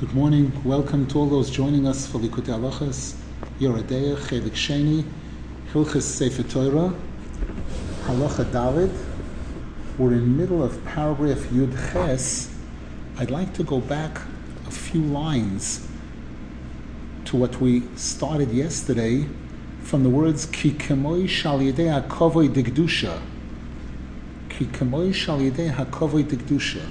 Good morning. Welcome to all those joining us for Likutei Halachas, Yoreh Deah, Chelik Sheni, Hilchas Sefer Torah, Halacha Daled. We're in the middle of paragraph Yud Ches. I'd like to go back a few lines to what we started yesterday from the words Ki kemoi shal yedei hakovoi digdusha. Ki kemoi shal yedei hakovoi digdusha.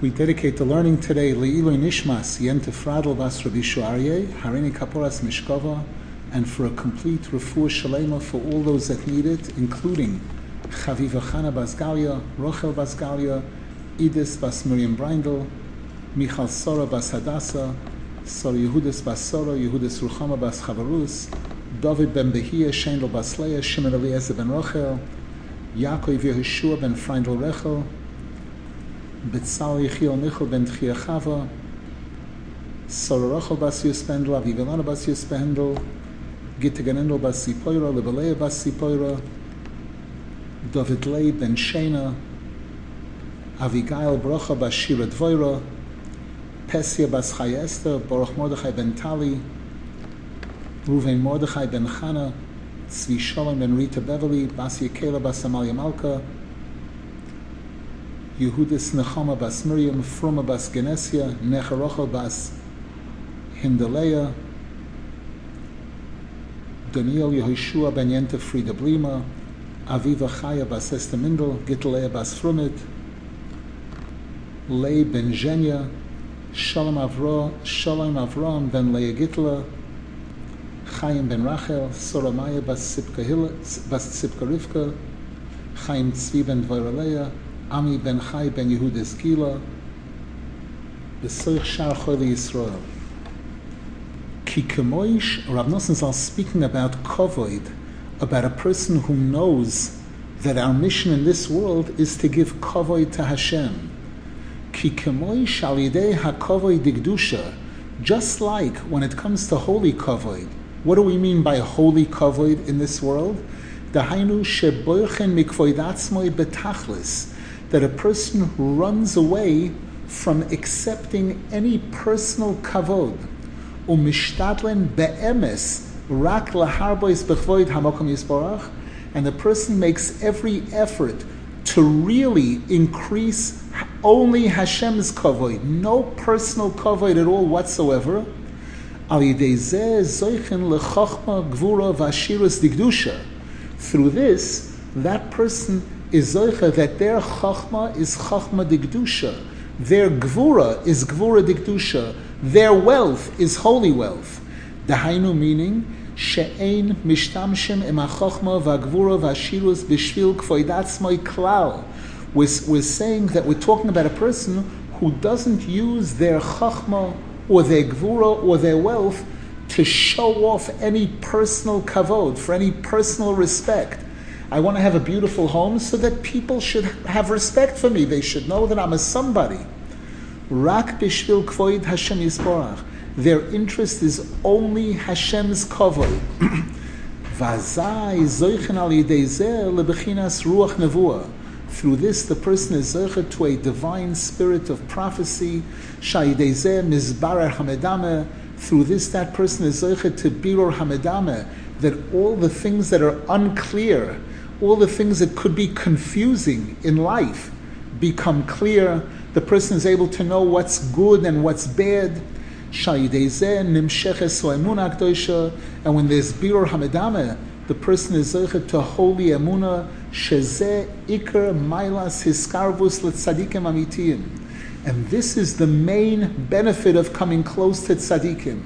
We dedicate the learning today Le'iloi Nishmas Yente Fradl Bas Rabbi Shuarye, Harini Kaporas Mishkova, and for a complete refuah shalema for all those that need it, including Chaviva Chana Bas Galia, Rochel Bas Galia, Idis Bas Miriam Brindel, Michal Sora Bas Hadassah, Sora Yehudis Bas Sora, Yehudis Ruchama Bas Chavarus, David Ben Behia, Shendel Bas Leah, Shimon Eliezer Ben Rochel, Yaakov Yehoshua Ben Freindel Rechel, Betzal Yechiel Michel ben Tchia Chava, Sora Rachel bas Yuspendel, Avivilana bas Yuspendel, Gitte Ganendel bas Sipoira, Lebelea bas Sipoira, David Lei ben Shena, Avigail Brocha bas Shira Dvoira, Pesia bas Chayester, Baruch Mordechai ben Tali, Ruven Mordechai ben Chana, Tzvi Shalom ben Rita Beverly, Bas Yekela bas Amalia Malka, Yehudis Nechama bas Miriam, Fruma bas Genesia, Necharochel bas Hindaleya, Daniel Yehoshua ben Yente Frida Blima, Aviva Chaya bas Esther Mindel, Gitaleya bas Frumit, Lei ben Zhenya, Shalom Avro, Shalom Avram ben Leah Gitla, Chaim ben Rachel, Soramaya bas Sipka, Hil, bas Sipka Rivka, Chaim Tzvi ben Dvoraleya, Ami ben Chai ben Yehudas Gila, Besoich Shar Choli Yisrael. Ki Kemoish, Rav Nosson is speaking about Kovoid, about a person who knows that our mission in this world is to give Kovoid to Hashem. Ki Kemoish al Yidei HaKovoid Digdusha, just like when it comes to holy Kovoid. What do we mean by holy Kovoid in this world? Dahainu sheboichen mikvoid betachlis, that a person who runs away from accepting any personal kavod, umishtadlen be'emes rak laharbois bechvoid hamakom yisborach, and the person makes every effort to really increase only Hashem's kavod, no personal kavod at all whatsoever. Through this, that person is zoicha that their chachma is chachma digdusha, their gvura is gvura digdusha, their wealth is holy wealth. Dahainu meaning she'ein mishtamshim im hachachma v'agvura v'ashirus b'shvil kvoidatzmoi klal. We're, we're saying that we're talking about a person who doesn't use their chachma or their gvura or their wealth to show off any personal kavod, for any personal respect. I want to have a beautiful home so that people should have respect for me. They should know that I'm a somebody. Their interest is only Hashem's kavod. Through this, the person is zeichet to a divine spirit of prophecy. Through this, that person is zeichet to biror hamedameh. That all the things that are unclear, all the things that could be confusing in life become clear. The person is able to know what's good and what's bad. And when there's birur hamedameh, the person is zeichet to holy emuna shezeh ikar mailas hiskarvus letzadikim amitiyim. And this is the main benefit of coming close to tzadikim.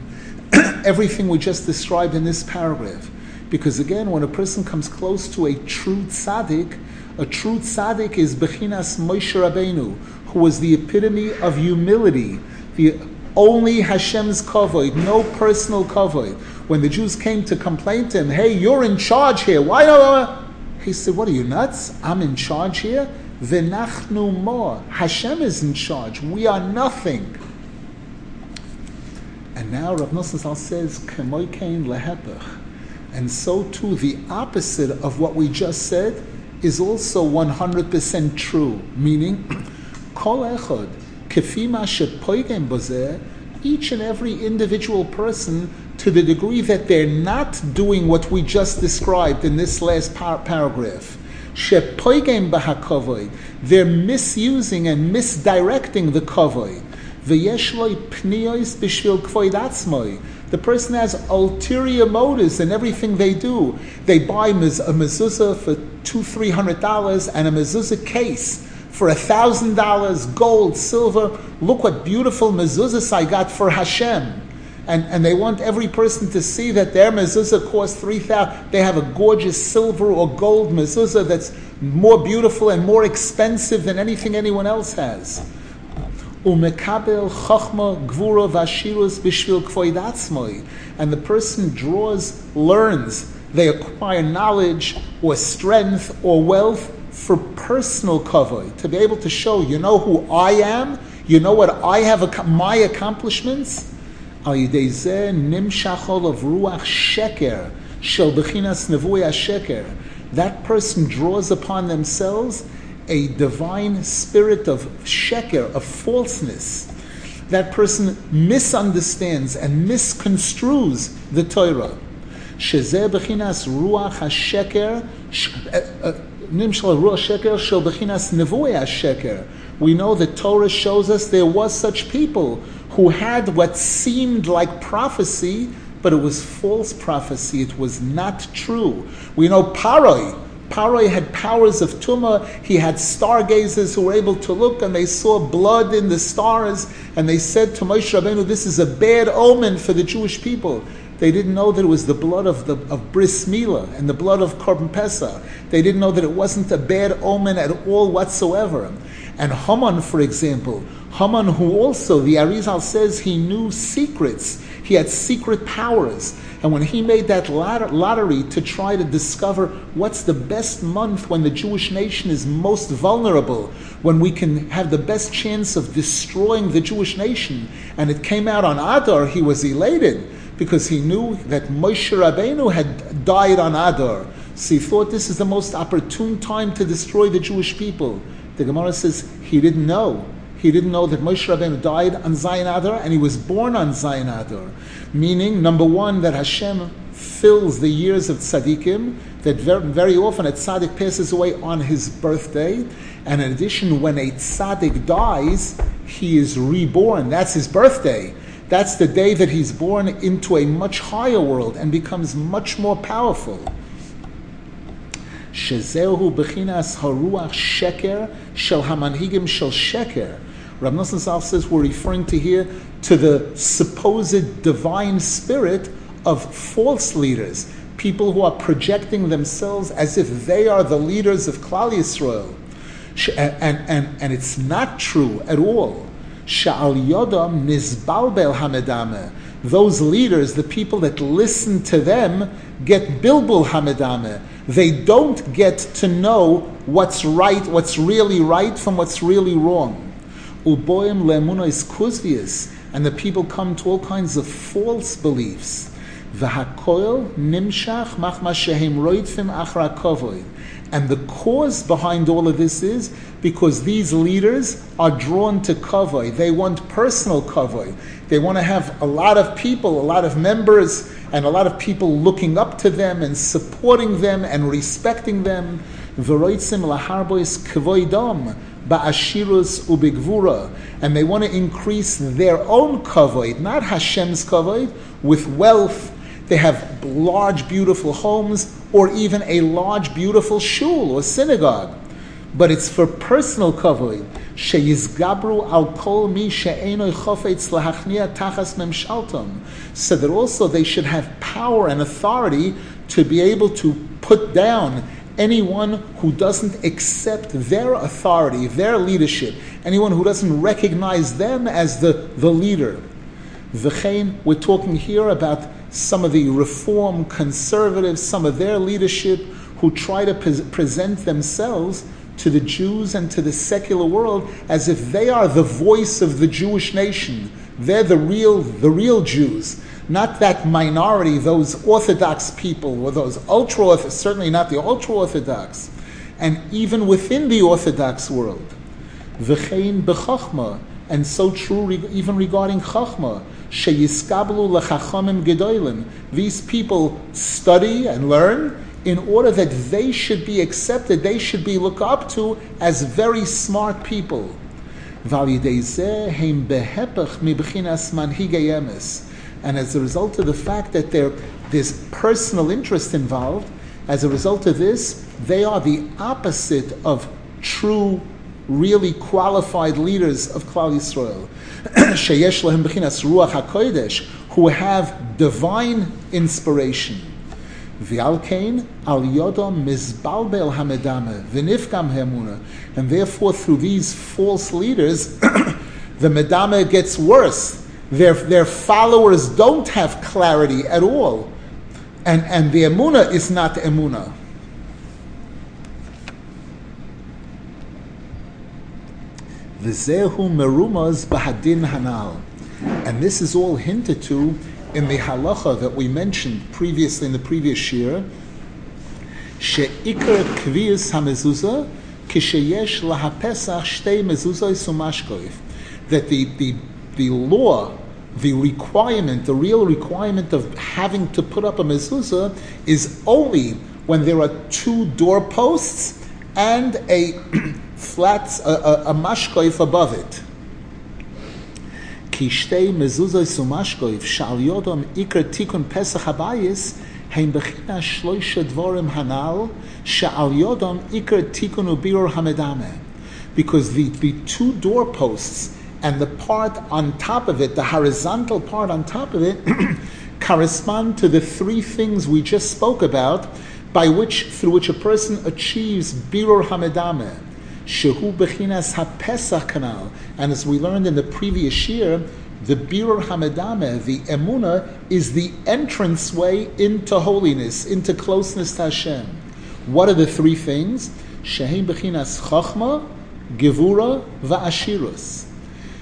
Everything we just described in this paragraph. Because again, when a person comes close to a true tzaddik, a true tzaddik is Bechinas Moshe Rabbeinu, who was the epitome of humility, the only Hashem's kavod, no personal kavod. When the Jews came to complain to him, "Hey, you're in charge here. Why not?" He said, "What are you nuts? I'm in charge here. V'nachnu mo. Hashem is in charge. We are nothing." And now Rav Nosson says, "Kemoy kain lehepech." And so too, the opposite of what we just said is also 100% true, meaning, Kol echod, kefima each and every individual person to the degree that they're not doing what we just described in this last par- paragraph. They're misusing and misdirecting the kovoid. The person has ulterior motives in everything they do. They buy a mezuzah for two, three hundred dollars and a mezuzah case for a thousand dollars, gold, silver. Look what beautiful mezuzahs I got for Hashem. And, and they want every person to see that their mezuzah costs three thousand. They have a gorgeous silver or gold mezuzah that's more beautiful and more expensive than anything anyone else has. Umekabel chachma gvura vashirus bishvil kvoidatzmoi. And the person draws, learns, they acquire knowledge or strength or wealth for personal kavod, to be able to show, you know who I am, you know what I have, my accomplishments. Al yidei nimshachol of ruach sheker shel bechinas nevui sheker. That person draws upon themselves a divine spirit of sheker, of falseness. That person misunderstands and misconstrues the Torah. Shezeh bechinas ruach hasheker. Uh, uh, we know the Torah shows us there was such people who had what seemed like prophecy, but it was false prophecy. It was not true. We know Paroi. Paroi had powers of tumah. He had stargazers who were able to look, and they saw blood in the stars. And they said to Moshe Rabbeinu, "This is a bad omen for the Jewish people." They didn't know that it was the blood of, the, of Bris Mila and the blood of Korban Pesach. They didn't know that it wasn't a bad omen at all whatsoever. And Haman, for example, Haman, who also, the Arizal says he knew secrets, he had secret powers. And when he made that lottery to try to discover what's the best month when the Jewish nation is most vulnerable, when we can have the best chance of destroying the Jewish nation, and it came out on Adar, he was elated because he knew that Moshe Rabbeinu had died on Adar. So he thought this is the most opportune time to destroy the Jewish people. The Gemara says he didn't know. He didn't know that Moshe Rabbeinu died on Zayin Adar and he was born on Zayin Adar. Meaning, number one, that Hashem fills the years of tzaddikim, that very, very often a tzaddik passes away on his birthday. And in addition, when a tzaddik dies, he is reborn. That's his birthday. That's the day that he's born into a much higher world and becomes much more powerful. Shezehu bechinas haruach sheker shel hamanhigim shel sheker. Rav Nosson Zal says we're referring to here to the supposed divine spirit of false leaders, people who are projecting themselves as if they are the leaders of Klal Yisrael. And, and, and it's not true at all. Sha'al Yodam Nizbalbel Hamedame. Those leaders, the people that listen to them, get Bilbul Hamedame. They don't get to know what's right, what's really right from what's really wrong. Uboim Lemunois Kuzvius. And the people come to all kinds of false beliefs. V'hakoil nimshach machma shehem roitfim achra kovoid. And the cause behind all of this is because these leaders are drawn to kavod. They want personal kavod. They want to have a lot of people, a lot of members, and a lot of people looking up to them and supporting them and respecting them. V'roitzim laharbois kavoidom ba'ashirus ubigvura. And they want to increase their own kavod, not Hashem's kavod, with wealth they have large, beautiful homes, or even a large, beautiful shul or synagogue. But it's for personal kavod. Sheyizgabru al kol mi tachas. So that also they should have power and authority to be able to put down anyone who doesn't accept their authority, their leadership, anyone who doesn't recognize them as the, the leader. V'chein, we're talking here about some of the reform conservatives, some of their leadership who try to pre- present themselves to the Jews and to the secular world as if they are the voice of the Jewish nation. They're the real, the real Jews, not that minority, those Orthodox people or those ultra certainly not the ultra Orthodox, and even within the Orthodox world. V'chein b'chachma and so true even regarding Chachma. These people study and learn in order that they should be accepted, they should be looked up to as very smart people. And as a result of the fact that there, there's personal interest involved, as a result of this, they are the opposite of true, really qualified leaders of Klal Yisrael. Ruach HaKodesh, who have divine inspiration. V'alkein al yodom mizbalbel hamedame v'nifkam hemuna. And therefore, through these false leaders, the medame gets worse. Their, their followers don't have clarity at all. And, and the emuna is not emuna. V'zehu merumaz bahadin hanal. And this is all hinted to in the halacha that we mentioned previously in the previous year, she'ikar kviyas hamezuzah kisheyesh lahapesach shtei mezuzah sumashkoif. That the, the, the law, the requirement, the real requirement of having to put up a mezuzah is only when there are two doorposts and a flat, a, a, a mashkoif above it. כי שתי מזוזוי סומשקויב שעל יודום עיקר תיקון פסח הbayis הם בחינה שלושה דבורים הנ"ל שעל יודום עיקר תיקון ובירור המדמה. Because the, the two doorposts and the part on top of it, the horizontal part on top of it, correspond to the three things we just spoke about by which, through which a person achieves birur hamedameh Shehu Bechinas HaPesach Kanal. And as we learned in the previous year, the Birur Hamedame, the Emuna, is the entrance way into holiness, into closeness to Hashem. What are the three things? Shehem Bechinas Chachma, Gevura, Va'ashirus.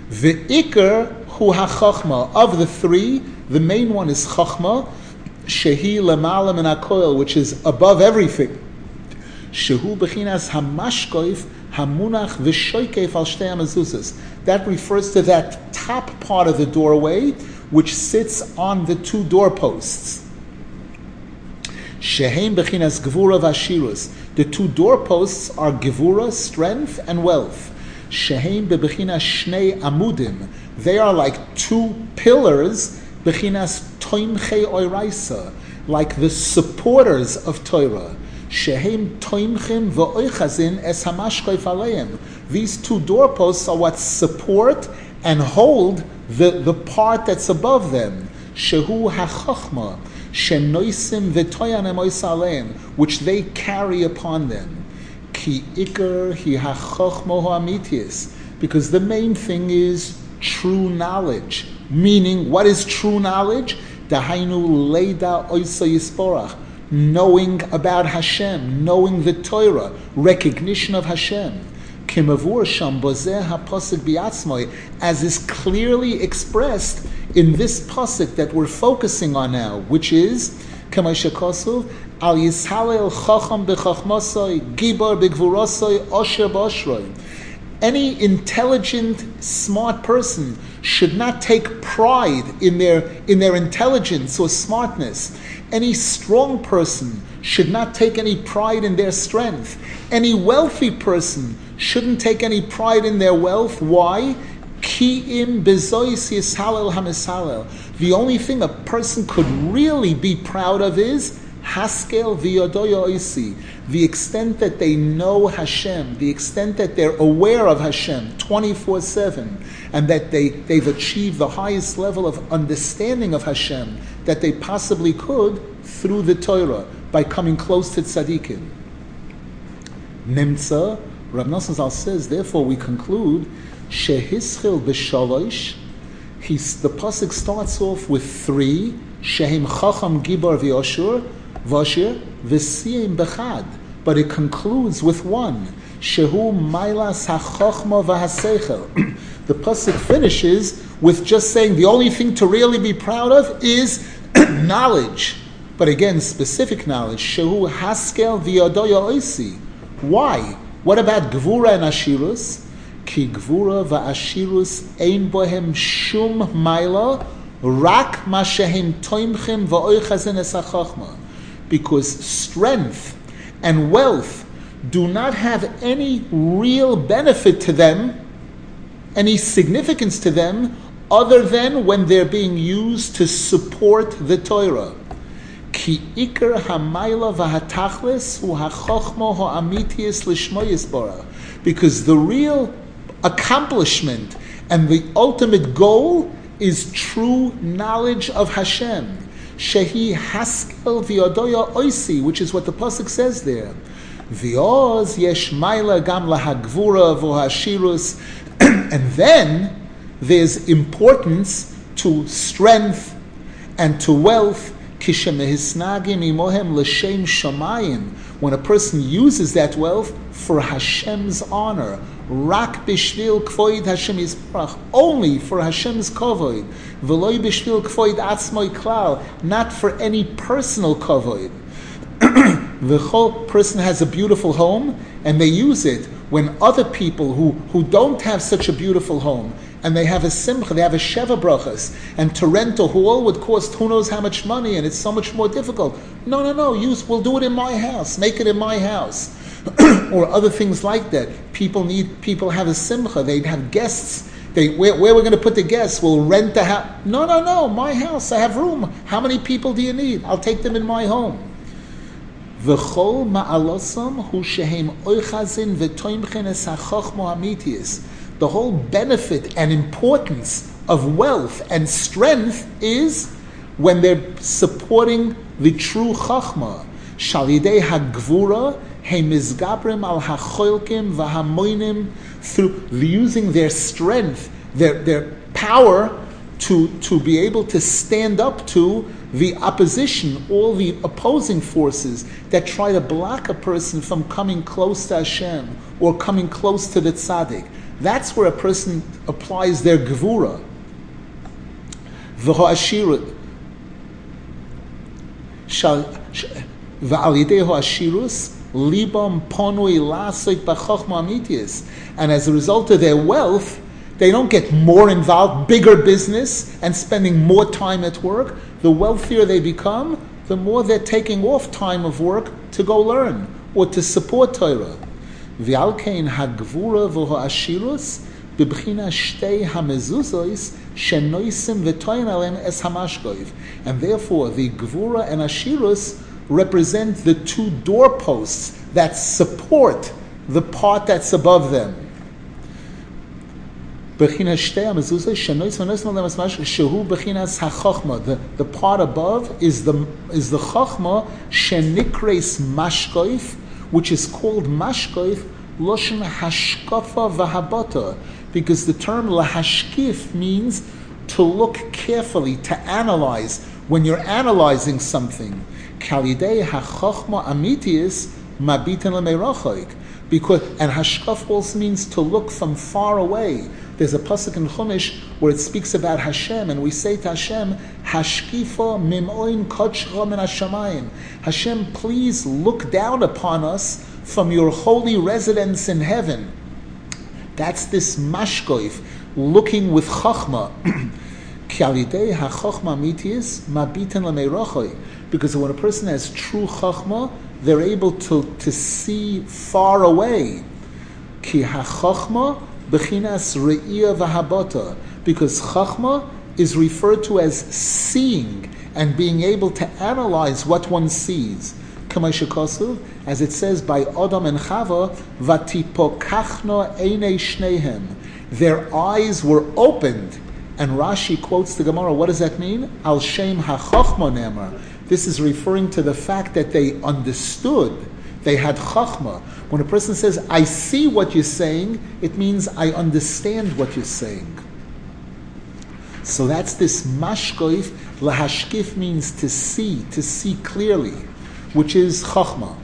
The Iker Hu HaChachma. Of the three, the main one is Chachma, Shehi Lamalam and which is above everything. Shehu Bechinas Hamashkoif, Hamunach v'shoykef al shtei mezuzas. That refers to that top part of the doorway which sits on the two doorposts. Shehem bechinas gevura v'ashirus. The two doorposts are gevura, strength, and wealth. Shehem bechinas shnei amudim. They are like two pillars, bechinas toimche oiraisa, like the supporters of Torah. Shehem toimchim v'oichazin es hamashkoif aleim. These two doorposts are what support and hold the, the part that's above them. Shehu hachachma, shenoisim v'toyanem aleim, which they carry upon them. Ki ikar hi hachachma ho'amitis. Because the main thing is true knowledge. Meaning, what is true knowledge? Dahainu leida oisa yisporach knowing about Hashem, knowing the Torah, recognition of Hashem. As is clearly expressed in this pasuk that we're focusing on now, which is Al Yishalel Chacham B'Chachmasoi, Gibar B'Gvurosoi, Osher B'Oshroi. Any intelligent, smart person should not take pride in their, in their intelligence or smartness. Any strong person should not take any pride in their strength. Any wealthy person shouldn't take any pride in their wealth. Why? The only thing a person could really be proud of is Haskel v'yodoyo the extent that they know Hashem, the extent that they're aware of Hashem 24 7, and that they, they've achieved the highest level of understanding of Hashem that they possibly could through the Torah by coming close to tzaddikim. Nimtza, Rav Nosson Zal says, therefore we conclude, Shehischil b'shalosh, the pasuk starts off with three, Shehim Chacham Gibar v'Yoshur, Vashir, V'siyim Bechad, but it concludes with one, Shehu Mailas HaChochma V'Haseichel. The pasuk finishes with just saying the only thing to really be proud of is knowledge. But again, specific knowledge. Shehu Haskel V'Yodoya Oisi. Why? What about Gvura and Ashirus? ki gvura va'ashirus ein bohem shum maila, rak ma shehem toimchim va'oichazen es Because strength and wealth do not have any real benefit to them, any significance to them, other than when they're being used to support the Torah. Ki hamayla. Because the real accomplishment and the ultimate goal is true knowledge of Hashem. Shehi haskel v'yodoya oisi, which is what the pasuk says there. V'oz yesh maila gam lahagvura v'hashirus, and then there's importance to strength and to wealth. When a person uses that wealth for Hashem's honor, rak bishvil kvoid Hashem Yisparach, only for Hashem's kavoid, v'loy bishvil kvoid atzmoy klal, not for any personal kavoid. the whole person has a beautiful home, and they use it when other people who, who don't have such a beautiful home and they have a simcha, they have a sheva brachas, and to rent a hall would cost who knows how much money, and it's so much more difficult. No, no, no, use, we'll do it in my house, make it in my house. or other things like that. People need, people have a simcha, they have guests. They, where, where we're going to put the guests, we'll rent a house. No, no, no, my house, I have room. How many people do you need? I'll take them in my home. V'chol ma'alosam hu shehem oichazin the whole benefit and importance of wealth and strength is when they're supporting the true chachma. Shalidei hagvura heimizgabrim al hacholkim vahamoinim through using their strength, their, their power to, to be able to stand up to the opposition, all the opposing forces that try to block a person from coming close to Hashem or coming close to the tzaddik. That's where a person applies their gevura. V'ho'ashirut. V'al yidei ho'ashirus libam ponui lasik b'chochma amitius. And as a result of their wealth, they don't get more involved, bigger business, and spending more time at work. The wealthier they become, the more they're taking off time of work to go learn or to support Torah. V'alkein hagvura v'ho'ashirus b'bchina shtei hamezuzos shenoisim v'toyin alem es hamashgoiv. And therefore, the gvura and ashirus represent the two doorposts that support the part that's above them. The, the part above is the is the mashkoif, which is called mashkoif, loshen hashkafa vahabata, because the term lahashkif means to look carefully, to analyze. When you're analyzing something, kalidei hachachma amitius mabitan lemeirachoik, because and hashkaf also means to look from far away. There's a pasuk in Chumash where it speaks about Hashem, and we say to Hashem, Hashkifa mimoin kochra min hashamayim. Hashem, please look down upon us from your holy residence in heaven. That's this mashkoif, looking with chachma. Because when a person has true chachma, they're able to, to see far away. Because chachma is referred to as seeing and being able to analyze what one sees. As it says by Adam and Chava, vatipokachno eine shnehem. Their eyes were opened. And Rashi quotes the Gemara. What does that mean? Al shem hachachma nemer. This is referring to the fact that they understood they had chachma. When a person says, I see what you're saying, it means I understand what you're saying. So that's this mashkoif. Lahashkif means to see, to see clearly, which is chachma.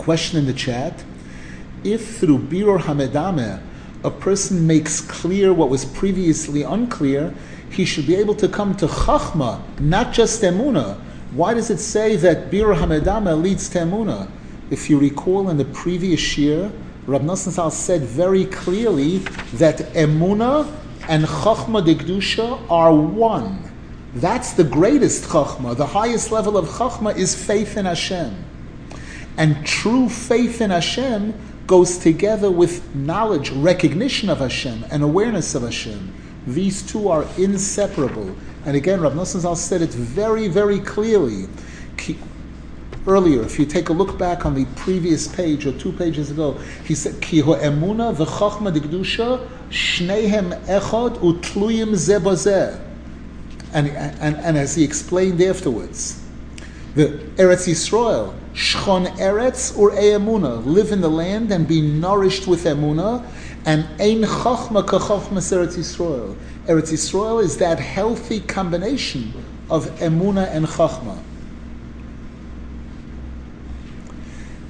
Question in the chat. If through Biror Hamedameh a person makes clear what was previously unclear, he should be able to come to Chachma, not just Emuna. Why does it say that Bir Hamedama leads to Emuna? If you recall in the previous year, Rav Nosson said very clearly that Emuna and Chachma de Gdusha are one. That's the greatest Chachma. The highest level of Chachma is faith in Hashem. And true faith in Hashem goes together with knowledge, recognition of Hashem, and awareness of Hashem. These two are inseparable. And again, Rav Nosson Zal said it very, very clearly. Earlier, if you take a look back on the previous page or two pages ago, he said, Ki emuna v'chachma digdusha shnehem echad utluyim zebazeh. And, and, and as he explained afterwards, the Eretz Yisrael, Shchon Eretz or E'emuna, live in the land and be nourished with Emuna, and Ein Chachma Kachachma Eretz Yisrael. Eretz Yisrael is that healthy combination of Emuna and Chachma.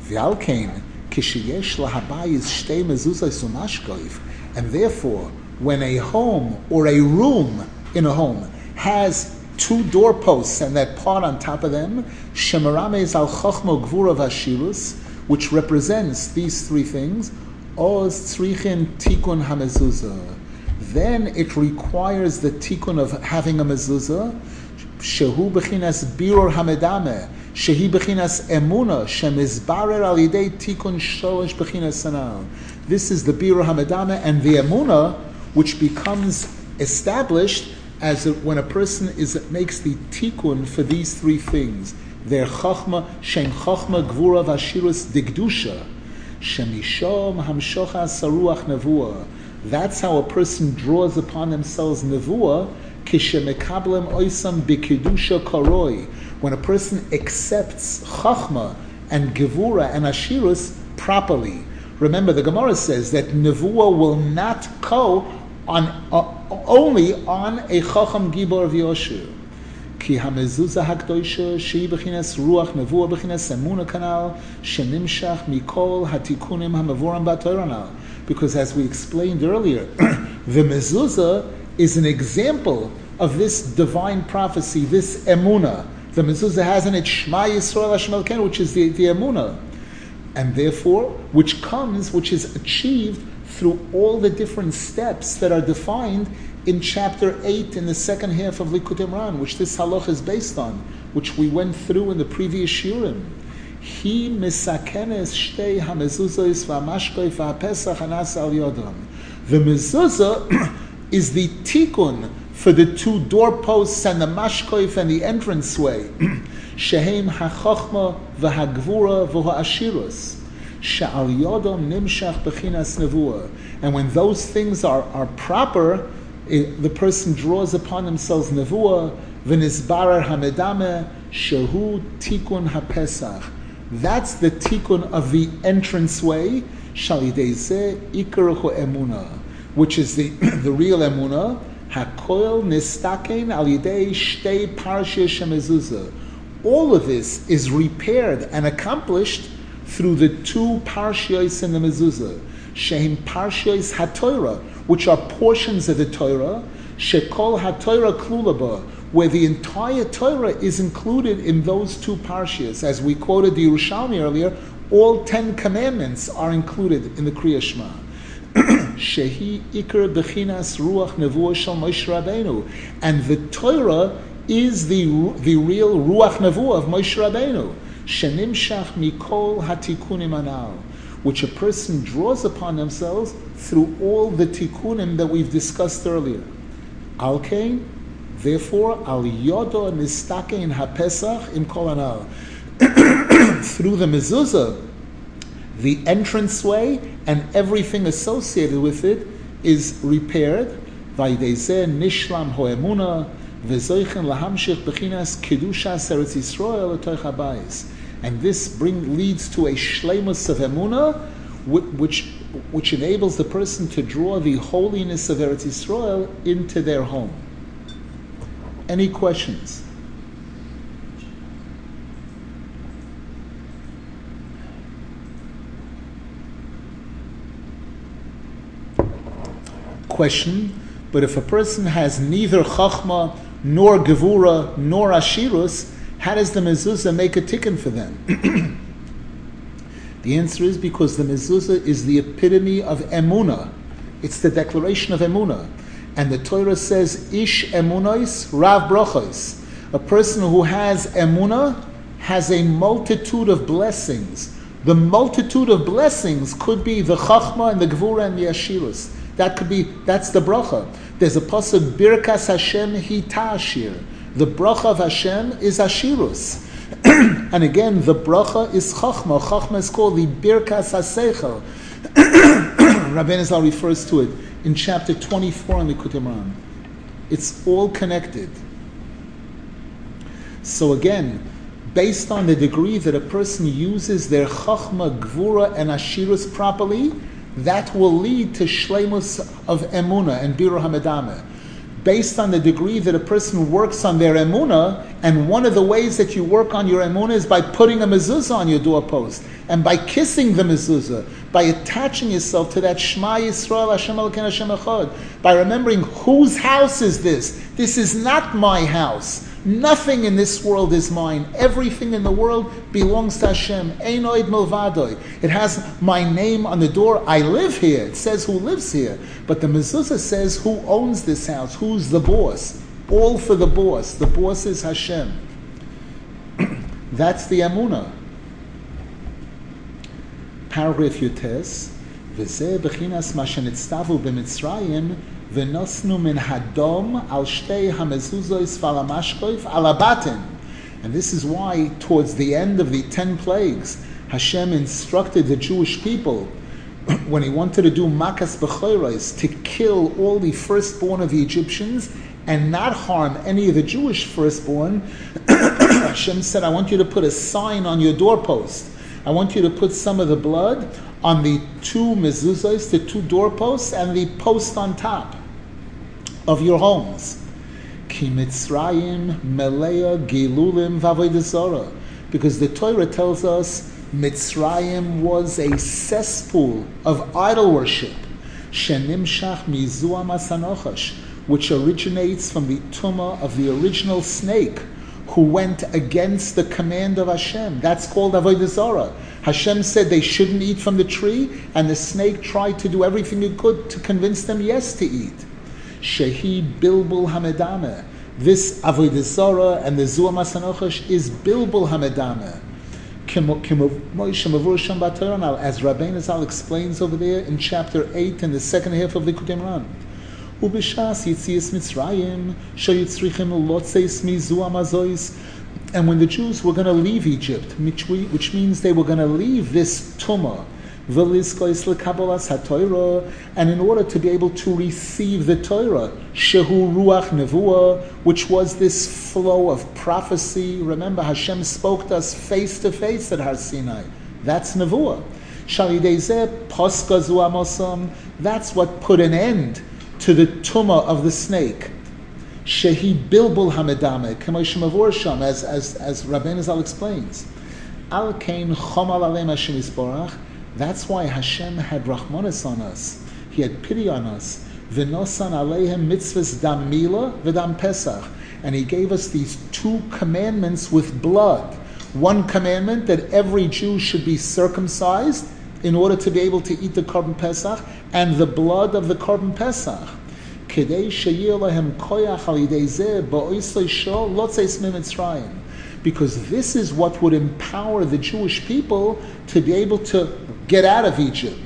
V'alkein, kishiyesh lahabayis shtei mezuzah sumashkoif, and therefore, when a home or a room in a home has two doorposts and that part on top of them, Shemarames al Chochmo Gvura Vashirus, which represents these three things, Oz Tzrichin Tikkun HaMezuzah. Then it requires the tikkun of having a mezuzah, Shehu Bechinas Biror Hamedame, Shehi Bechinas Emuna, Shemizbarer Al Yidei Tikkun Sholosh Bechinas Sanal. This is the Biror Hamedame and the Emuna, which becomes established as when a person is makes the tikkun for these three things, their chachma, shem chachma, gvura, vashirus, digdusha, shemishom hamshocha saruach nevuah. That's how a person draws upon themselves nevuah, kishemekablem oisam bikidusha koroi. When a person accepts chachma and gevura and ashirus properly. Remember, the Gemara says that nevuah will not go on uh, only on a chacham gibor of Yoshu. Ki hamezuzah hakdoisha shehi b'chinas ruach nevuah b'chinas emuna kanal shenimshach mikol hatikunim hamavuram batoranal. Because as we explained earlier, the mezuzah is an example of this divine prophecy, this emuna. The mezuzah has in it Shema Yisrael Hashem which is the, the emuna. And therefore, which comes, which is achieved through all the different steps that are defined in chapter 8 in the second half of Likutei Moharan, which this halach is based on, which we went through in the previous shiurim. He misakenes shtei hamezuzos v'amashkoi v'apesach anas al yodam. The mezuzah is the tikkun for the two doorposts and the mashkoif and the entranceway. Shehem hachachma v'hagvura v'ha'ashirus. And when those things are, are proper, it, the person draws upon himself nevuah, v'nizbarer hamedame, shehu tikkun hapesach. That's the tikkun of the entranceway, shalideze ikaruchu emuna, which is the, the real emuna, hakoil nistaken al yidei shtei parshia shemezuzah. All of this is repaired and accomplished through the two parshios in the mezuzah, sheim parshios haTorah, which are portions of the Torah, shekol haTorah klulaba, where the entire Torah is included in those two parshias. As we quoted the Yerushalmi earlier, all ten commandments are included in the Kriya Shema. Shehi ikar bechinas ruach nevuah shel Moshe Rabbeinu, and the Torah is the the real ruach nevuah of Moshe Rabbeinu shenimshach mikol hatikunim anal, which a person draws upon themselves through all the tikunim that we've discussed earlier. Alkein, therefore, al yodo nistakein hapesach im kol anal. through the mezuzah, the entranceway and everything associated with it is repaired. Vaydezeh nishlam hoemuna v'zoichen lahamshich bechinas kedushas eretz Yisrael etoich and this bring, leads to a shlemus of emuna, which, which enables the person to draw the holiness of Eretz Yisrael into their home. Any questions? Question But if a person has neither chachma, nor gevura, nor ashirus, how does the mezuzah make a tikkun for them? the answer is because the mezuzah is the epitome of emuna. It's the declaration of emuna. And the Torah says, Ish emunois, rav brochos. A person who has emuna has a multitude of blessings. The multitude of blessings could be the chachma and the gevura and the ashirus. That could be, that's the bracha. There's a pasuk, Birkas Hashem hitashir. The bracha of Hashem is ashirus. and again, the bracha is chachma. Chachma is called the Birkas HaSeichel. Rabbeinu Zal refers to it in chapter 24 in the Kutimran. It's all connected. So again, based on the degree that a person uses their chachma, gvura, and ashirus properly, that will lead to shlemus of emuna and biru hamedame. Based on the degree that a person works on their emuna, and one of the ways that you work on your emuna is by putting a mezuzah on your doorpost, and by kissing the mezuzah, by attaching yourself to that Shema Yisrael Hashem Elokeinu Hashem Echad, by remembering whose house is this? This is not my house. Nothing in this world is mine. Everything in the world belongs to Hashem. Einoid milvadoi. It has my name on the door. I live here. It says who lives here. But the mezuzah says who owns this house, who's the boss. All for the boss. The boss is Hashem. That's the Amunah. Paragraph Yutes. וזה בחינת מה שנצטוו במצרים וnosnu min hadom al shtei hamezuzos falamashkoif alabatin. And this is why, towards the end of the ten plagues, Hashem instructed the Jewish people when he wanted to do makas b'choros to kill all the firstborn of the Egyptians and not harm any of the Jewish firstborn. Hashem said, "I want you to put a sign on your doorpost. I want you to put some of the blood on the two mezuzahs, the two doorposts, and the post on top." Of your homes. Because the Torah tells us Mitzrayim was a cesspool of idol worship. Which originates from the tumah of the original snake who went against the command of Hashem. That's called Avodah. Hashem said they shouldn't eat from the tree, and the snake tried to do everything it could to convince them yes to eat. Shehi Bilbul Hamedame. This Avodah and the Zuam Masanochash is Bilbul Hamedame. As Rabbein Zal explains over there in chapter 8 in the second half of the Kutimran. Ubishas Yitzias Mitzrayim, Shayitzrichim Lotzeis Mizu Amazois. And when the Jews were going to leave Egypt, which means they were going to leave this Tumah, and in order to be able to receive the Torah, Shehu Ruach Nevuah, which was this flow of prophecy. Remember, Hashem spoke to us face to face at Har Sinai. That's Nevuah. That's what put an end to the tumah of the snake. Shehi Bilbul Hamedame, as, as, as Rabbein Zal explains. Al Kain Chomal Alem Hashem that's why Hashem had Rahmanis on us. He had pity on us. V'nosan aleihem mitzvahs dam mila v'dam pesach. And he gave us these two commandments with blood. One commandment that every Jew should be circumcised in order to be able to eat the korban pesach, and the blood of the korban pesach. Because this is what would empower the Jewish people to be able to get out of Egypt.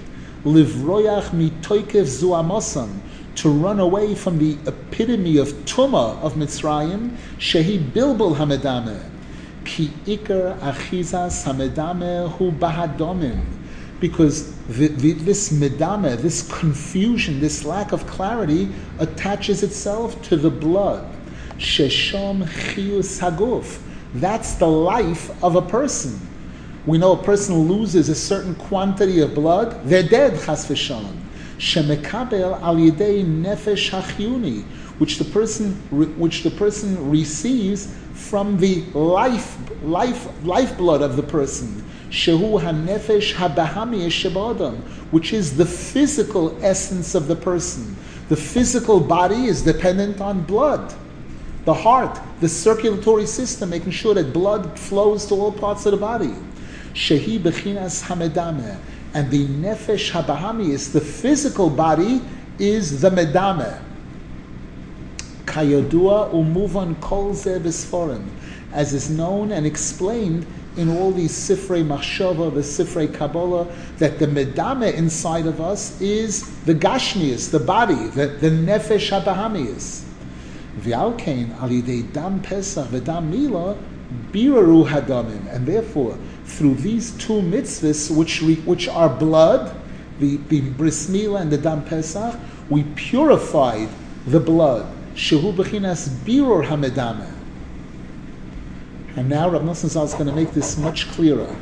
Livroyach mitoikev zuamosam, to run away from the epitome of Tuma of Mitzrayim, shehi bilbul hamedame, ki ikar achizas hamedame hu bahadomim, because the, the, this medame, this confusion, this lack of clarity, attaches itself to the blood. Sheshom chius haguf. That's the life of a person we know a person loses a certain quantity of blood, they're dead, chas v'shalom. Shemekabel al yidei nefesh hachyuni, which the person which the person receives from the life life lifeblood of the person. Shehu hanefesh habahami shebadam, which is the physical essence of the person, The physical body is dependent on blood. The heart, the circulatory system, making sure that blood flows to all parts of the body. Shehi bechinas hamedame. And the nefesh habahami is the physical body is the medame. Kayodua umuvan kol ze as is known and explained in all these sifrei machshava, the sifrei kabbalah, that the medame inside of us is the gashmius, the body, the, the nefesh habahamius. V'alkein alidei dam pesach v'dam mila biraru hadamim, and therefore through these two mitzvahs, which which are blood, the, the bris mila and the dam pesach, we purified the blood. Shehu b'chinas birur hamedame. And now Rav Nosson Zal is going to make this much clearer.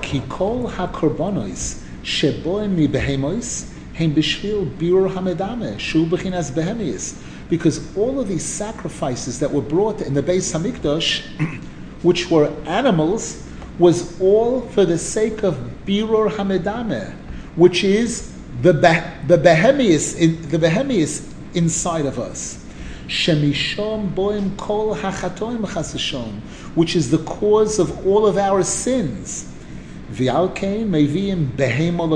Kikol hakorbanos sheboim mi Because all of these sacrifices that were brought in the Beis Hamikdash, which were animals, was all for the sake of birur hamedame, which is the, the behemius, the behemius inside of us. Shemishom boim kol hachatoim which is the cause of all of our sins.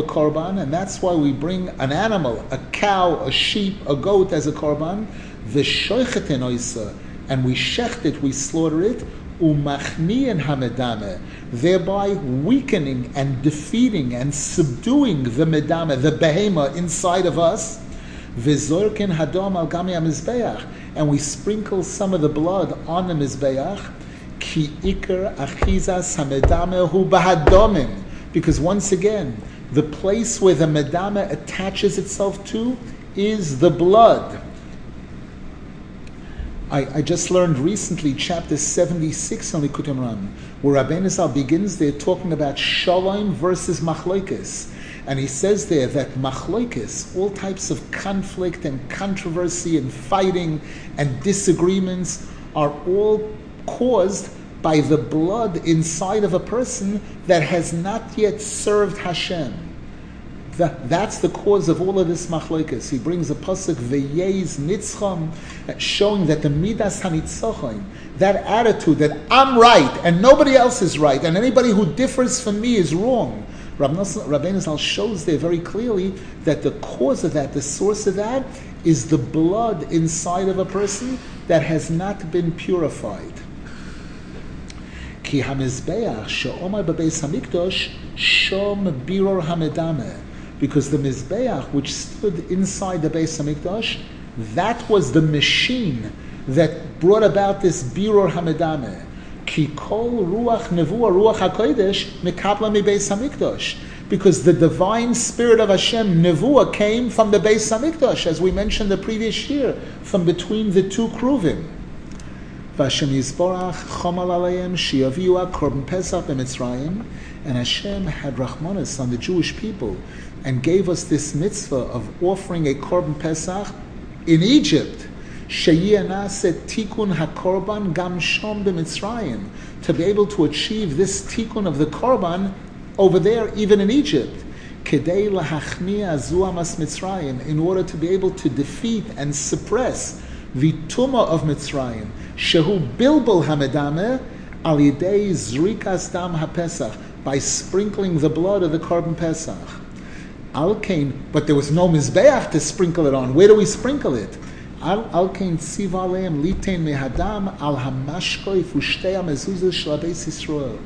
Korban, and that's why we bring an animal, a cow, a sheep, a goat as a korban. V'shoichetin oisa, and we shecht it, we slaughter it. Umachniyan hamedame, thereby weakening and defeating and subduing the medame, the behema inside of us. V'zorkin hadom al gami and we sprinkle some of the blood on the mizbeach. Ki ikar achizas hamedame hu bahadomim, because once again, the place where the medame attaches itself to is the blood. I, I, just learned recently chapter 76 on Likutei Moharan, where Rabbeinu Zal begins there talking about Shalom versus Machlokes. And he says there that Machlokes, all types of conflict and controversy and fighting and disagreements, are all caused by the blood inside of a person that has not yet served Hashem. That, that's the cause of all of this machlokas. He brings a pasuk v'yeis nitzcham, showing that the midas hanitzachim, that attitude that I'm right and nobody else is right, and anybody who differs from me is wrong. Rabbeinu Zal shows there very clearly that the cause of that, the source of that, is the blood inside of a person that has not been purified. Ki hamizbeach she'omar b'beis hamikdosh shom biror hamedameh because the Mizbeach, which stood inside the Beis Hamikdash, that was the machine that brought about this Birur Hamedame. Ki kol ruach nevuah ruach hakodesh mikapla mi Beis Hamikdash. Because the divine spirit of Hashem, nevuah, came from the Beis Hamikdash, as we mentioned the previous year, from between the two kruvim. Vashem Yisborach chomal aleim shiyaviu korban pesach b'Mitzrayim, and Hashem had rachmanis on the Jewish people and gave us this mitzvah of offering a korban pesach in Egypt. tikun hakorban gam shom b'Mitzrayim to be able to achieve this tikkun of the korban over there, even in Egypt. Mitzrayim, in order to be able to defeat and suppress the tuma of Mitzrayim. Shehu bilbul hamedame al yidei zrikas dam hapesach by sprinkling the blood of the korban pesach. Alkain, but there was no mizbeach to sprinkle it on. Where do we sprinkle it? Alkain tzivaleim litain mehadam al hamashkoi fushtei mezuzah shlabeis Yisrael.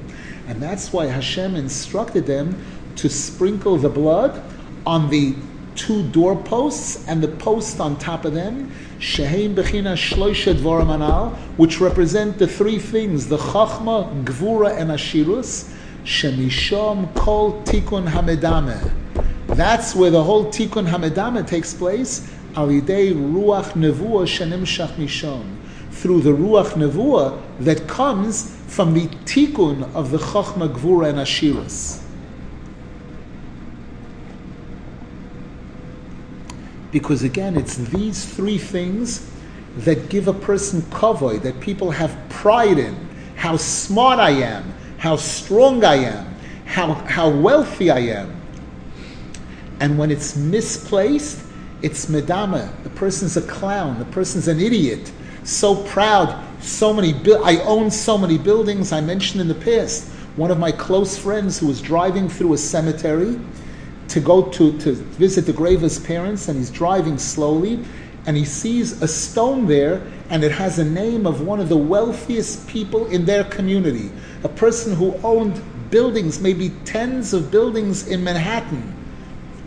And that's why Hashem instructed them to sprinkle the blood on the two doorposts and the post on top of them, sheheim bechina shloisha dvorim anal, which represent the three things: the chachma, gvura, and ashirus. Shemishom kol tikun hamedameh that's where the whole Tikkun Hamedama takes place. Alidei Ruach Nevuah Shenim Shach Mishon. Through the Ruach Nevuah that comes from the Tikkun of the Chochma Gvura and Ashiras. Because again, it's these three things that give a person kavod, that people have pride in. How smart I am, how strong I am, how, how wealthy I am. And when it's misplaced, it's medama. The person's a clown. The person's an idiot. So proud. So many. I own so many buildings. I mentioned in the past one of my close friends who was driving through a cemetery to go to, to visit the grave of his parents, and he's driving slowly, and he sees a stone there, and it has a name of one of the wealthiest people in their community, a person who owned buildings, maybe tens of buildings in Manhattan.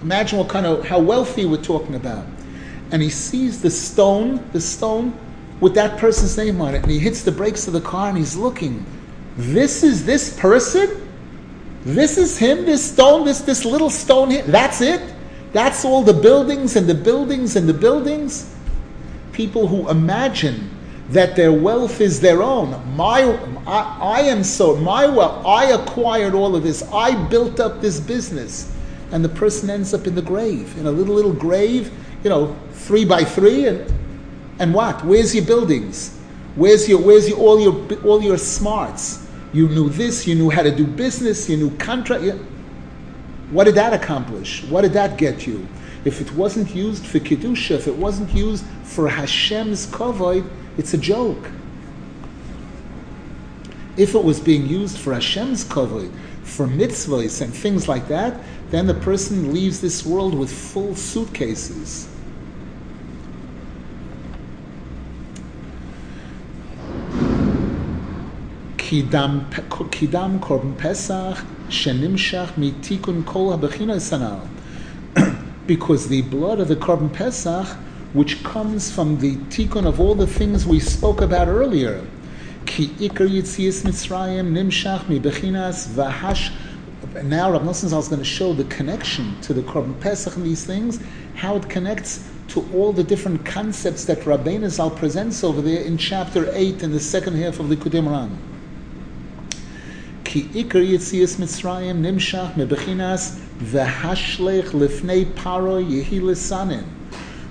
Imagine what kind of how wealthy we're talking about. And he sees the stone, the stone with that person's name on it, and he hits the brakes of the car and he's looking. This is this person? This is him, this stone, this, this little stone here. That's it? That's all the buildings and the buildings and the buildings? People who imagine that their wealth is their own. My, I, I am so, my wealth, I acquired all of this. I built up this business. And the person ends up in the grave, in a little, little grave, you know, three by three. And, and what? Where's your buildings? Where's your, where's your, all your, all your smarts? You knew this, you knew how to do business, you knew contract. What did that accomplish? What did that get you? If it wasn't used for Kedusha, if it wasn't used for Hashem's Kavod, it's a joke. If it was being used for Hashem's Kavod, for mitzvahs and things like that, then the person leaves this world with full suitcases. Kidam, korban pesach shenimshach mitikun kol sanal. Because the blood of the korban pesach, which comes from the tikkun of all the things we spoke about earlier, ki ikar yitzias mitzrayim nimshach vahash. Now Rav Nosson is going to show the connection to the korban pesach and these things, how it connects to all the different concepts that Rabbeinu Zal presents over there in chapter 8 in the second half of the Kudim כי עיקר יציאס מצרים נמשך מבחינס והשלך לפני פרו יהי לסנן.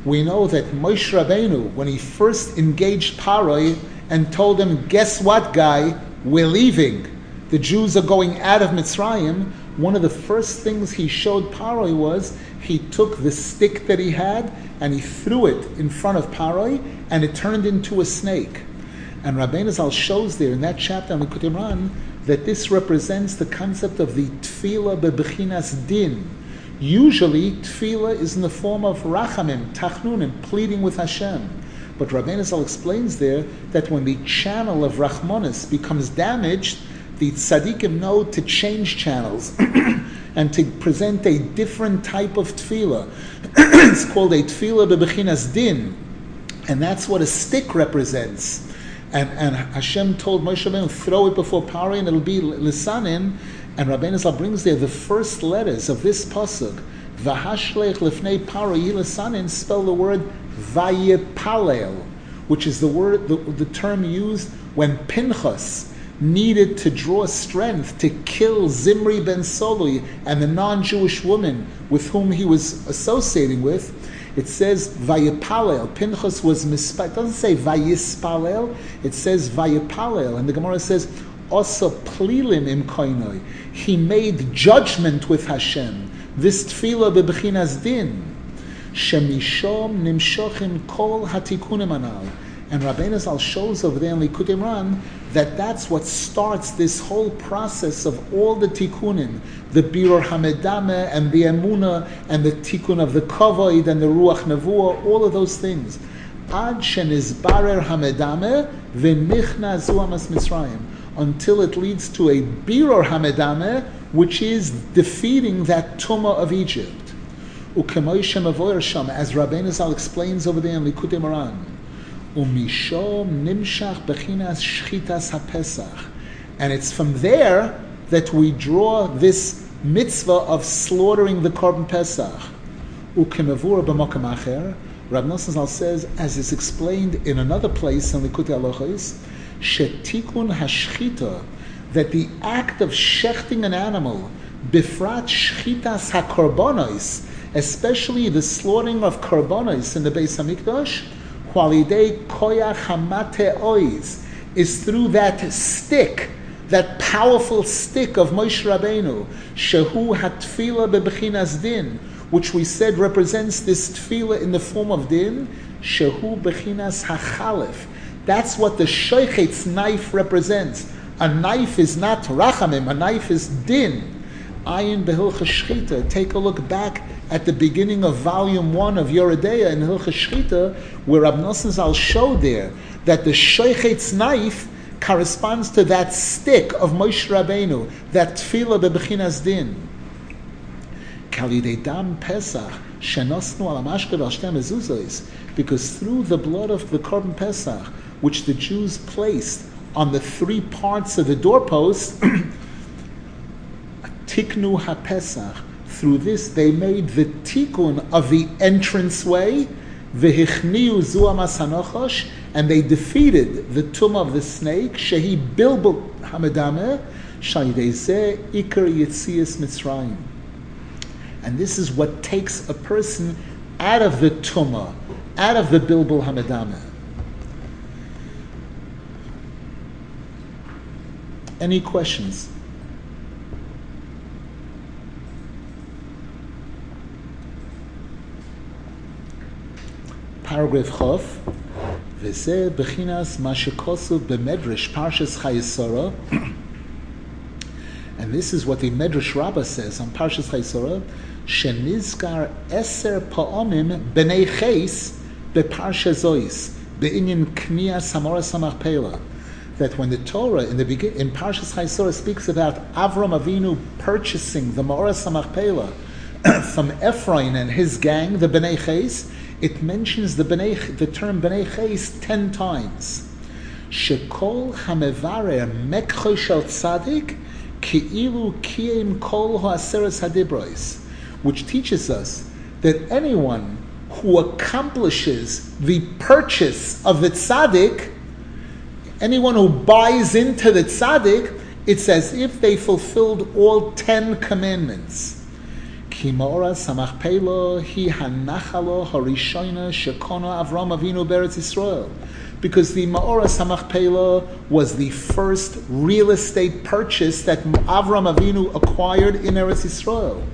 We know that Moshe Rabbeinu, when he first engaged Paroi and told him, guess what, guy, we're leaving. The Jews are going out of Mitzrayim. One of the first things he showed Paroi was he took the stick that he had and he threw it in front of Paroi and it turned into a snake. And Rabbeinu Zal shows there in that chapter on the Kutimran that this represents the concept of the tefillah bebechinas din. Usually, tefillah is in the form of rachamim, tachnunim, pleading with Hashem. But Rabbeinu Zal explains there that when the channel of Rachmanis becomes damaged, the tzaddikim know to change channels and to present a different type of tefillah. it's called a tefillah bebechinas din, and that's what a stick represents. And, and Hashem told Moshe Rabbeinu, throw it before Paroi and it'll be Lisanin. And Rabbeinu Zal brings there the first letters of this pasuk. Vahashlech lefnei Paroi Lisanin spell the word Vayipalel, which is the word, the, the term used when Pinchas needed to draw strength to kill Zimri ben Solui and the non-Jewish woman with whom he was associating with. It says Vayipalel. Pinchas was mispal. It doesn't say Vayispalel. It says Vayipalel. And the Gemara says, also plilim im koinoi. He made judgment with Hashem. This tefillah bebechinas din. Shemishom nimshochim kol hatikunim anal. And Rabbeinu Zal shows over there in Likutei Moharan that that's what starts this whole process of all the tikkunim, the birur hamedame and the emuna and the tikkun of the kavod and the ruach nevuah, all of those things. Ad shenizbarer hamedame v'nichna zuamas Mitzrayim until it leads to a birur hamedame, which is defeating that tumah of Egypt. As Rabbeinu Zal explains over there in Likutei Moharan. And it's from there that we draw this mitzvah of slaughtering the korban pesach. Acher. Rav Nosson says, as is explained in another place in Likutei Halachos, shetikun hashchita, that the act of shechting an animal, bifrat shchitas hakorbonos, especially the slaughtering of korbonos in the Beis Hamikdash, Is through that stick, that powerful stick of Moshe Rabbeinu, Shehu Hatfila Bebechinas Din, which we said represents this tefillah in the form of din, Shehu Bechinas Hachalif. That's what the Sheikhet's knife represents. A knife is not Rachamim, a knife is din. Ayin Behilcha Shchita. Take a look back at the beginning of volume one of Yoreh Deah in Hilcha where Rav Nosson Zal showed there that the Sheikhet's knife corresponds to that stick of Moshe Rabbeinu, that tefillah bebechinas din. Kalidei dam Pesach shenosnu al mezuzos, because through the blood of the korban Pesach, which the Jews placed on the three parts of the doorpost, tiknu ha-Pesach, through this they made the tikkun of the entranceway, Vehichniu zuamas hanochosh, and they defeated the tomb of the snake, Shehi bilbul hamedameh, Shalidezeh ikar yitzias mitzrayim. And this is what takes a person out of the tumah, out of the bilbul hamedameh. Any questions? paragraph Chof, וזה bechinas mashikosu שכוסו Parshas chayisora, and this is what the Medrash Rabbah says on Parshas chayisora, שנזכר eser פעמים b'nei ches be'parshas זויס, בעניין k'nia samora samach pela. That when the Torah in the begin, in Parshas chayisora speaks about Avram Avinu purchasing the Mora Samach Pela from Efron and his gang, the Bnei Ches, it mentions the, the term Bnei Chais ten times. Shekol hamevarer mekcho shel tzadik ki'ilu kiyim kol ha'aseres hadibrois, which teaches us that anyone who accomplishes the purchase of the tzaddik, anyone who buys into the tzaddik, it's as if they fulfilled all ten commandments. Kimora Samachpelo hi hanachalo harishona shekona Avram Avinu Beretz Yisrael. Because the Maora Samachpela was the first real estate purchase that Avram Avinu acquired in Eretz Yisrael.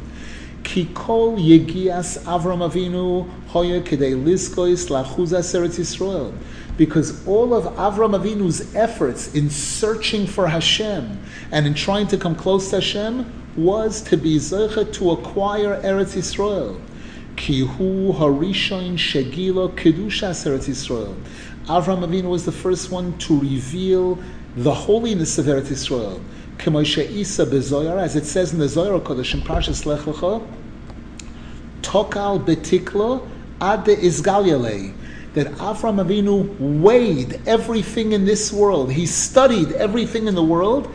Kikol Yegias Avram Avinu Hoya Kedei Liskois Lachuzas Eretz Yisrael. Because all of Avram Avinu's efforts in searching for Hashem and in trying to come close to Hashem was to be zeichet to acquire Eretz Yisrael. Kihu harishon shegilo kedushas Eretz Yisrael. Avram Avinu was the first one to reveal the holiness of Eretz Yisrael. Kemoshe Isa bezoyar, as it says in the Zohar Kodesh in Parshas Lech Lecha, Tokal betiklo ade izgalyale that Avram Avinu weighed everything in this world. He studied everything in the world,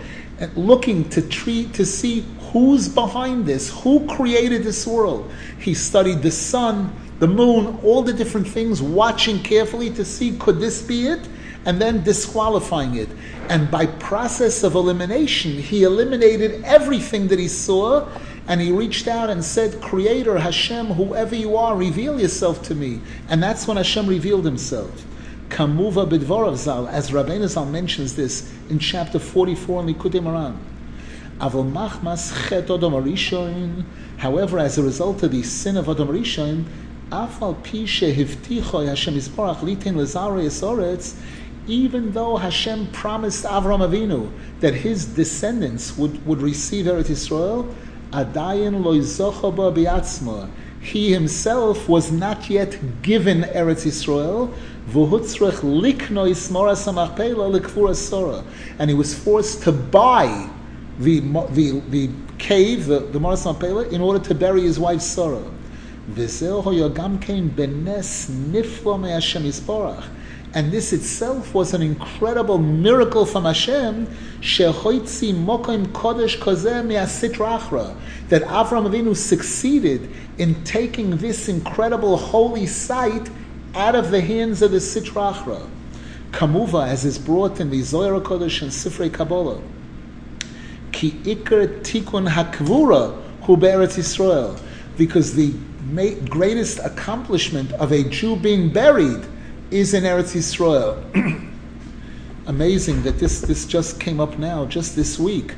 looking to treat to see Who's behind this? Who created this world? He studied the sun, the moon, all the different things, watching carefully to see could this be it, and then disqualifying it. And by process of elimination, he eliminated everything that he saw, and he reached out and said, Creator, Hashem, whoever you are, reveal yourself to me. And that's when Hashem revealed himself. Kamuva bidvorav zal, as Rabbeinu Zal mentions this in chapter 44 in Likutei Moharan. However, as a result of the sin of Adam Rishon, even though Hashem promised Avram Avinu that his descendants would, would receive Eretz Yisrael, Adayin lo he himself was not yet given Eretz Yisrael, and he was forced to buy the, the, the cave, the, the Maras Pela, in order to bury his wife Sarah. And this itself was an incredible miracle from Hashem, that Avram Avinu succeeded in taking this incredible holy site out of the hands of the Sitrachra. Kamuva, as is brought in the Zohar Kodesh and Sifrei Kabbalah. Ki ikar tikun hakvura hu be'eretz Yisrael. Because the greatest accomplishment of a Jew being buried is in Eretz Yisrael. amazing that this, this just came up now, just this week.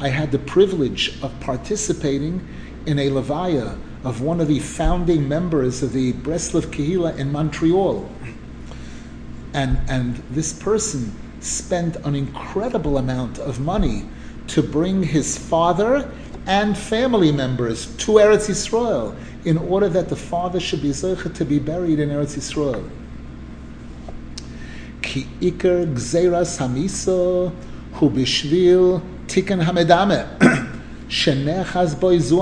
I had the privilege of participating in a Levaya of one of the founding members of the Breslov Kehila in Montreal. And, and this person spent an incredible amount of money to bring his father and family members to Eretz Yisrael in order that the father should be zeichet to be buried in Eretz Yisrael. Ki iker gzeras hamisa hu bishvil tikkun hamedame shenechaz boy zu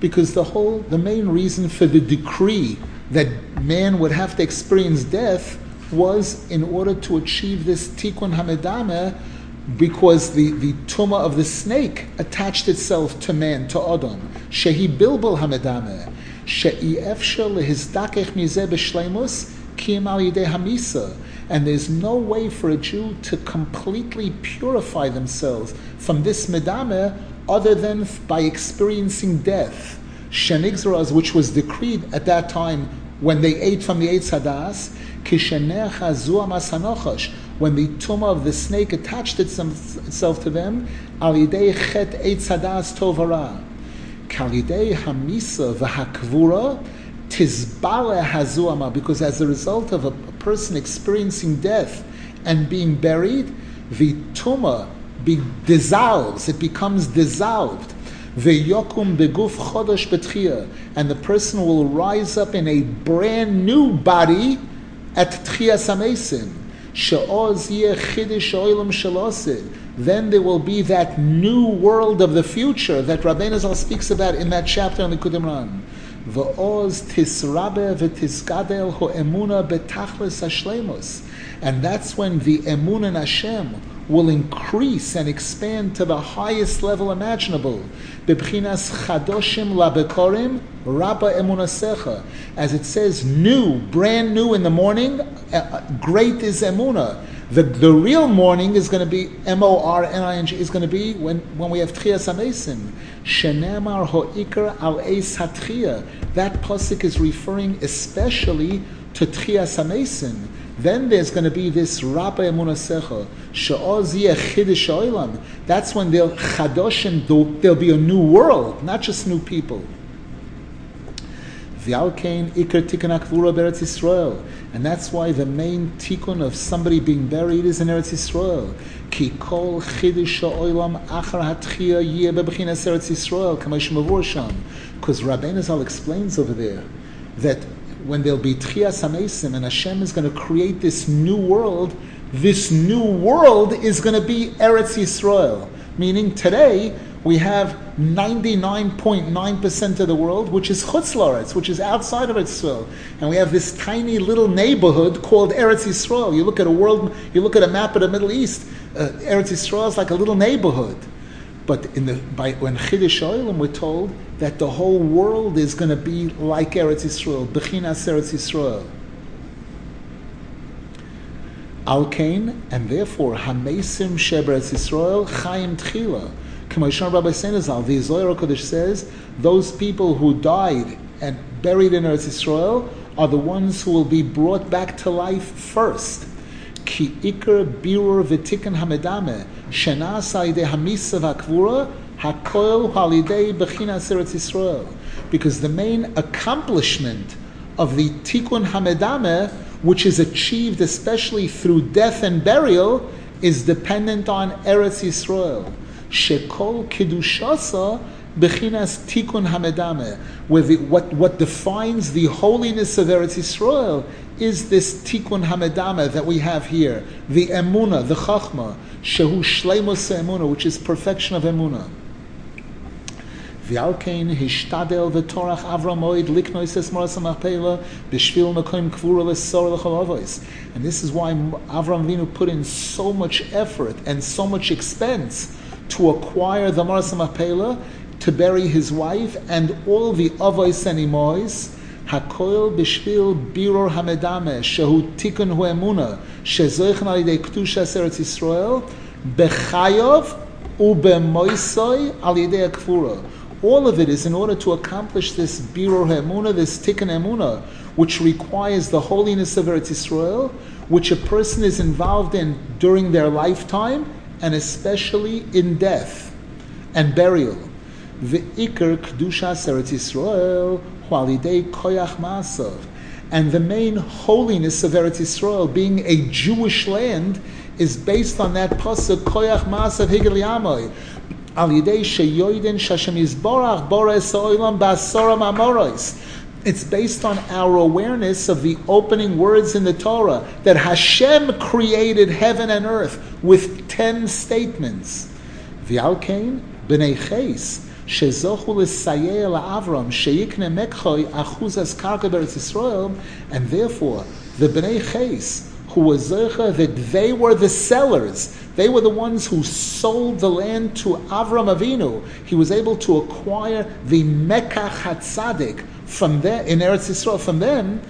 because the whole the main reason for the decree that man would have to experience death was in order to achieve this tikkun hamedame because the, the tumah of the snake attached itself to man, to Adam. Shehi bilbul hamedame. Hamisa. And there's no way for a Jew to completely purify themselves from this medame other than by experiencing death. Shenigzraz, which was decreed at that time when they ate from the Eitz Hadas, when the tumah of the snake attached itself to them, because as a result of a, person experiencing death and being buried, the tumah be, dissolves, it becomes dissolved. And the person will rise up in a brand new body at tchia samesim. Then there will be that new world of the future that Rabbeinu Zal speaks about in that chapter on the hashlemus. And that's when the emun in Hashem will increase and expand to the highest level imaginable. Bebchinas chadoshim labekorim rabba emunasecha. As it says, new, brand new in the morning, uh, uh, great is emuna. The, the real morning is going to be M-O-R-N-I-N-G, is going to be when, when we have Tchiyas HaMesim. Shenemar ho'ikr al eis. That pasuk is referring especially to Tchiyas HaMesim then there's going to be this Rabba Emunasecha, Sha'oz Chidish Oilam. That's when they'll Chadoshim, there'll be a new world, not just new people. V'alkein Iker Tikkun Akvura Beretz Yisrael. And that's why the main tikkun of somebody being buried is in Eretz Yisrael. Ki kol chidish ha'olam achar hatchia yeh bebechinas Eretz Yisrael, kamash mavur sham. Because Rabbeinu Zal explains over there that when there'll be Tchias HaMesim and Hashem is going to create this new world, this new world is going to be Eretz Yisrael. Meaning today, we have 99.9% of the world, which is Chutz which is outside of Israel. And we have this tiny little neighborhood called Eretz Yisrael. You look at a world, you look at a map of the Middle East, uh, Eretz Yisrael is like a little neighborhood. But in the, by, when Chiddush Oilim, we're told that the whole world is going to be like Eretz Yisrael, Bechinas Eretz Yisrael. Alkain, and therefore Hamesim Shebretz Yisrael Chaim Tchila. Kamashon Rabbi Senazal, the Zohar Kodesh says, those people who died and buried in Eretz Yisrael are the ones who will be brought back to life first. Ki ikar birur v'tikkun hamedame shenasa ide hamisa v'akvura hakoil halidei Yisrael. Because the main accomplishment of the tikkun hamedame, which is achieved especially through death and burial, is dependent on Eretz Yisrael. Shekol kiddushasa bechinas tikkun hamedame, where what, what defines the holiness of Eretz Yisrael is this tikkun hamedame that we have here, the emuna, the chachma, shehu shleimus emuna, which is perfection of emuna. V'alkein hishtadel v'torach Avram Moed liknois es moras machpela b'shvil mekoim kvura l'sor l'cholavos. And this is why Avram Vinu put in so much effort and so much expense to acquire the moras machpela to bury his wife and all the avos and imois, הכל בשביל בירור המדמה, שהוא תיקון הוא אמונה, שזויכן על ידי קדושת ארץ ישראל, בחיוב ובמויסוי על ידי הכפורה. all of it is in order to accomplish this birur emuna, this tikkun emuna, which requires the holiness of Eretz Yisrael, which a person is involved in during their lifetime and especially in death and burial. The Iker Kedushas Eretz Yisrael Hualidei Koyach Masav. And the main holiness of Eretz Yisrael, being a Jewish land, is based on that pasuk Koyach Masav Higel It's based on our awareness of the opening words in the Torah that Hashem created heaven and earth with ten statements. V'alkein b'nei ches shezochu l'sayeh la'avram sheyikne mekchoy achuzas karka beretz Yisrael, and therefore the b'nei ches who was that they were the sellers. They were the ones who sold the land to Avram Avinu. He was able to acquire the Mekach HaTzadik from there, in Eretz Yisrael, from them,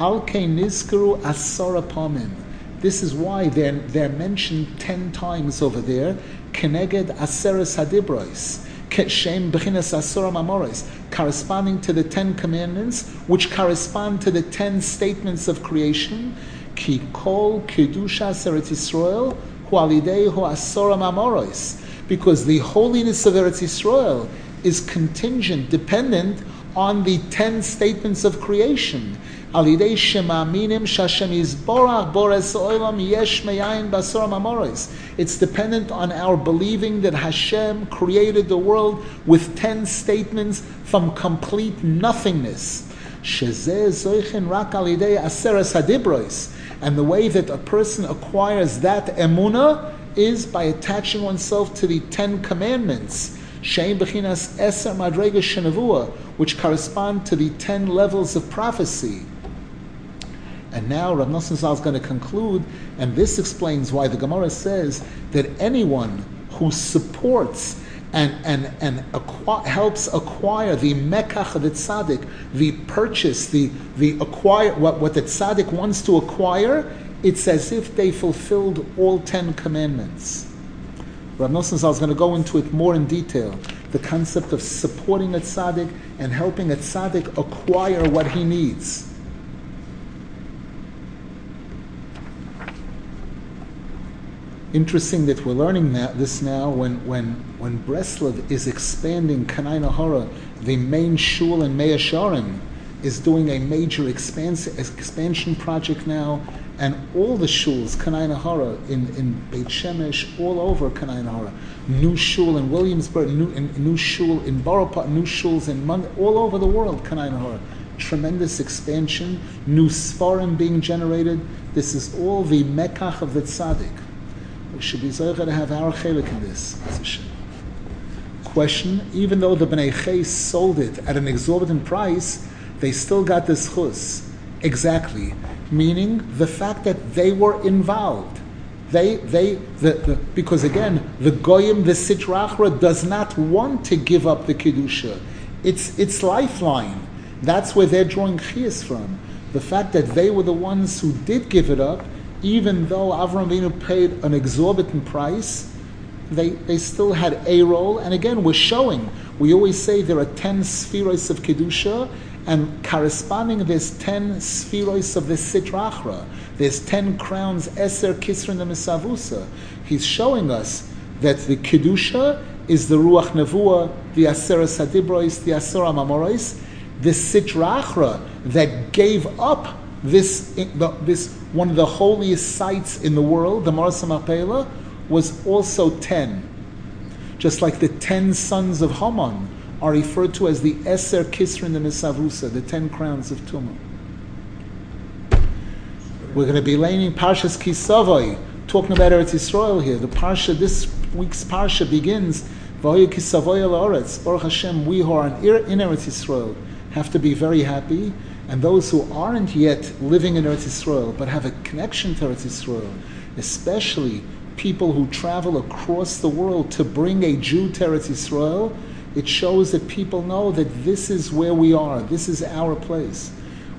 Al Nizkaru Asara Pamim. This is why they're, they're mentioned ten times over there. Keneged Aseres Hadibrois. Shem Bechinas Asura Mamoris, corresponding to the Ten Commandments, which correspond to the ten statements of creation. Ki Kol Kedusha Eretz Yisrael Because the holiness of Eretz Yisrael is contingent, dependent on the ten statements of creation. It's dependent on our believing that Hashem created the world with ten statements from complete nothingness. And the way that a person acquires that emuna is by attaching oneself to the Ten Commandments. Shein Bechinas Eser Madrega Shenavua, which correspond to the ten levels of prophecy. And now Rav Nosson Zal is going to conclude, and this explains why the Gemara says that anyone who supports and, and, and helps acquire the mekach of the tzaddik, the purchase, the, the acquire, what, what the tzaddik wants to acquire, it's as if they fulfilled all ten commandments. Rav Nosson Zal is going to go into it more in detail. The concept of supporting a tzaddik and helping a tzaddik acquire what he needs. Interesting that we're learning that, this now when, when, when Breslov is expanding Kanai Nahara, the main shul in Mea Sharim, is doing a major expansion project now and all the shuls, Kanai Nahara, in, in Beit Shemesh, all over Kanai Nahara, new shul in Williamsburg, new, in, new shul in Borough Park, new shuls in Mon- all over the world, Kanai Nahara. Tremendous expansion, new svarim being generated. This is all the mekach of the tzaddik. We should be zeicha to have our chelik in this. Question: Even though the bnei Ches sold it at an exorbitant price, they still got this chus. Exactly meaning the fact that they were involved. They, they, the, the, because again, the goyim, the sitrachra, does not want to give up the kedusha. It's its lifeline. That's where they're drawing chias from. The fact that they were the ones who did give it up, even though Avram Avinu paid an exorbitant price, they, they still had a role. And again, we're showing. We always say there are ten spheres of kedusha, and corresponding there's ten spheroids of the sitrachra. There's ten crowns eser kisrin the misavusa. He's showing us that the kedusha is the ruach nevuah, the asera sadibrois, the asera mamorais, the sitrachra that gave up this, this one of the holiest sites in the world, the Marasa Mapela, was also ten. Just like the ten sons of Haman are referred to as the Eser Kisrin the Misavusa, the ten crowns of Tumah. We're going to be laying Parshas Kisavoy, talking about Eretz Yisrael here. The Parsha, this week's Parsha begins, V'hoyu Kisavoy el Baruch Hashem, we who are in Eretz Yisrael have to be very happy, and those who aren't yet living in Eretz Yisrael, but have a connection to Eretz Yisrael, especially people who travel across the world to bring a Jew to Eretz Yisrael, it shows that people know that this is where we are, this is our place.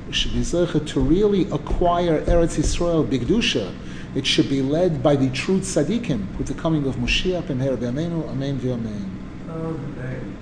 We should be to really acquire Eretz Yisrael, Bigdusha. It should be led by the true tzaddikim with the coming of Moshiach and Her Amen, Amen, Amen.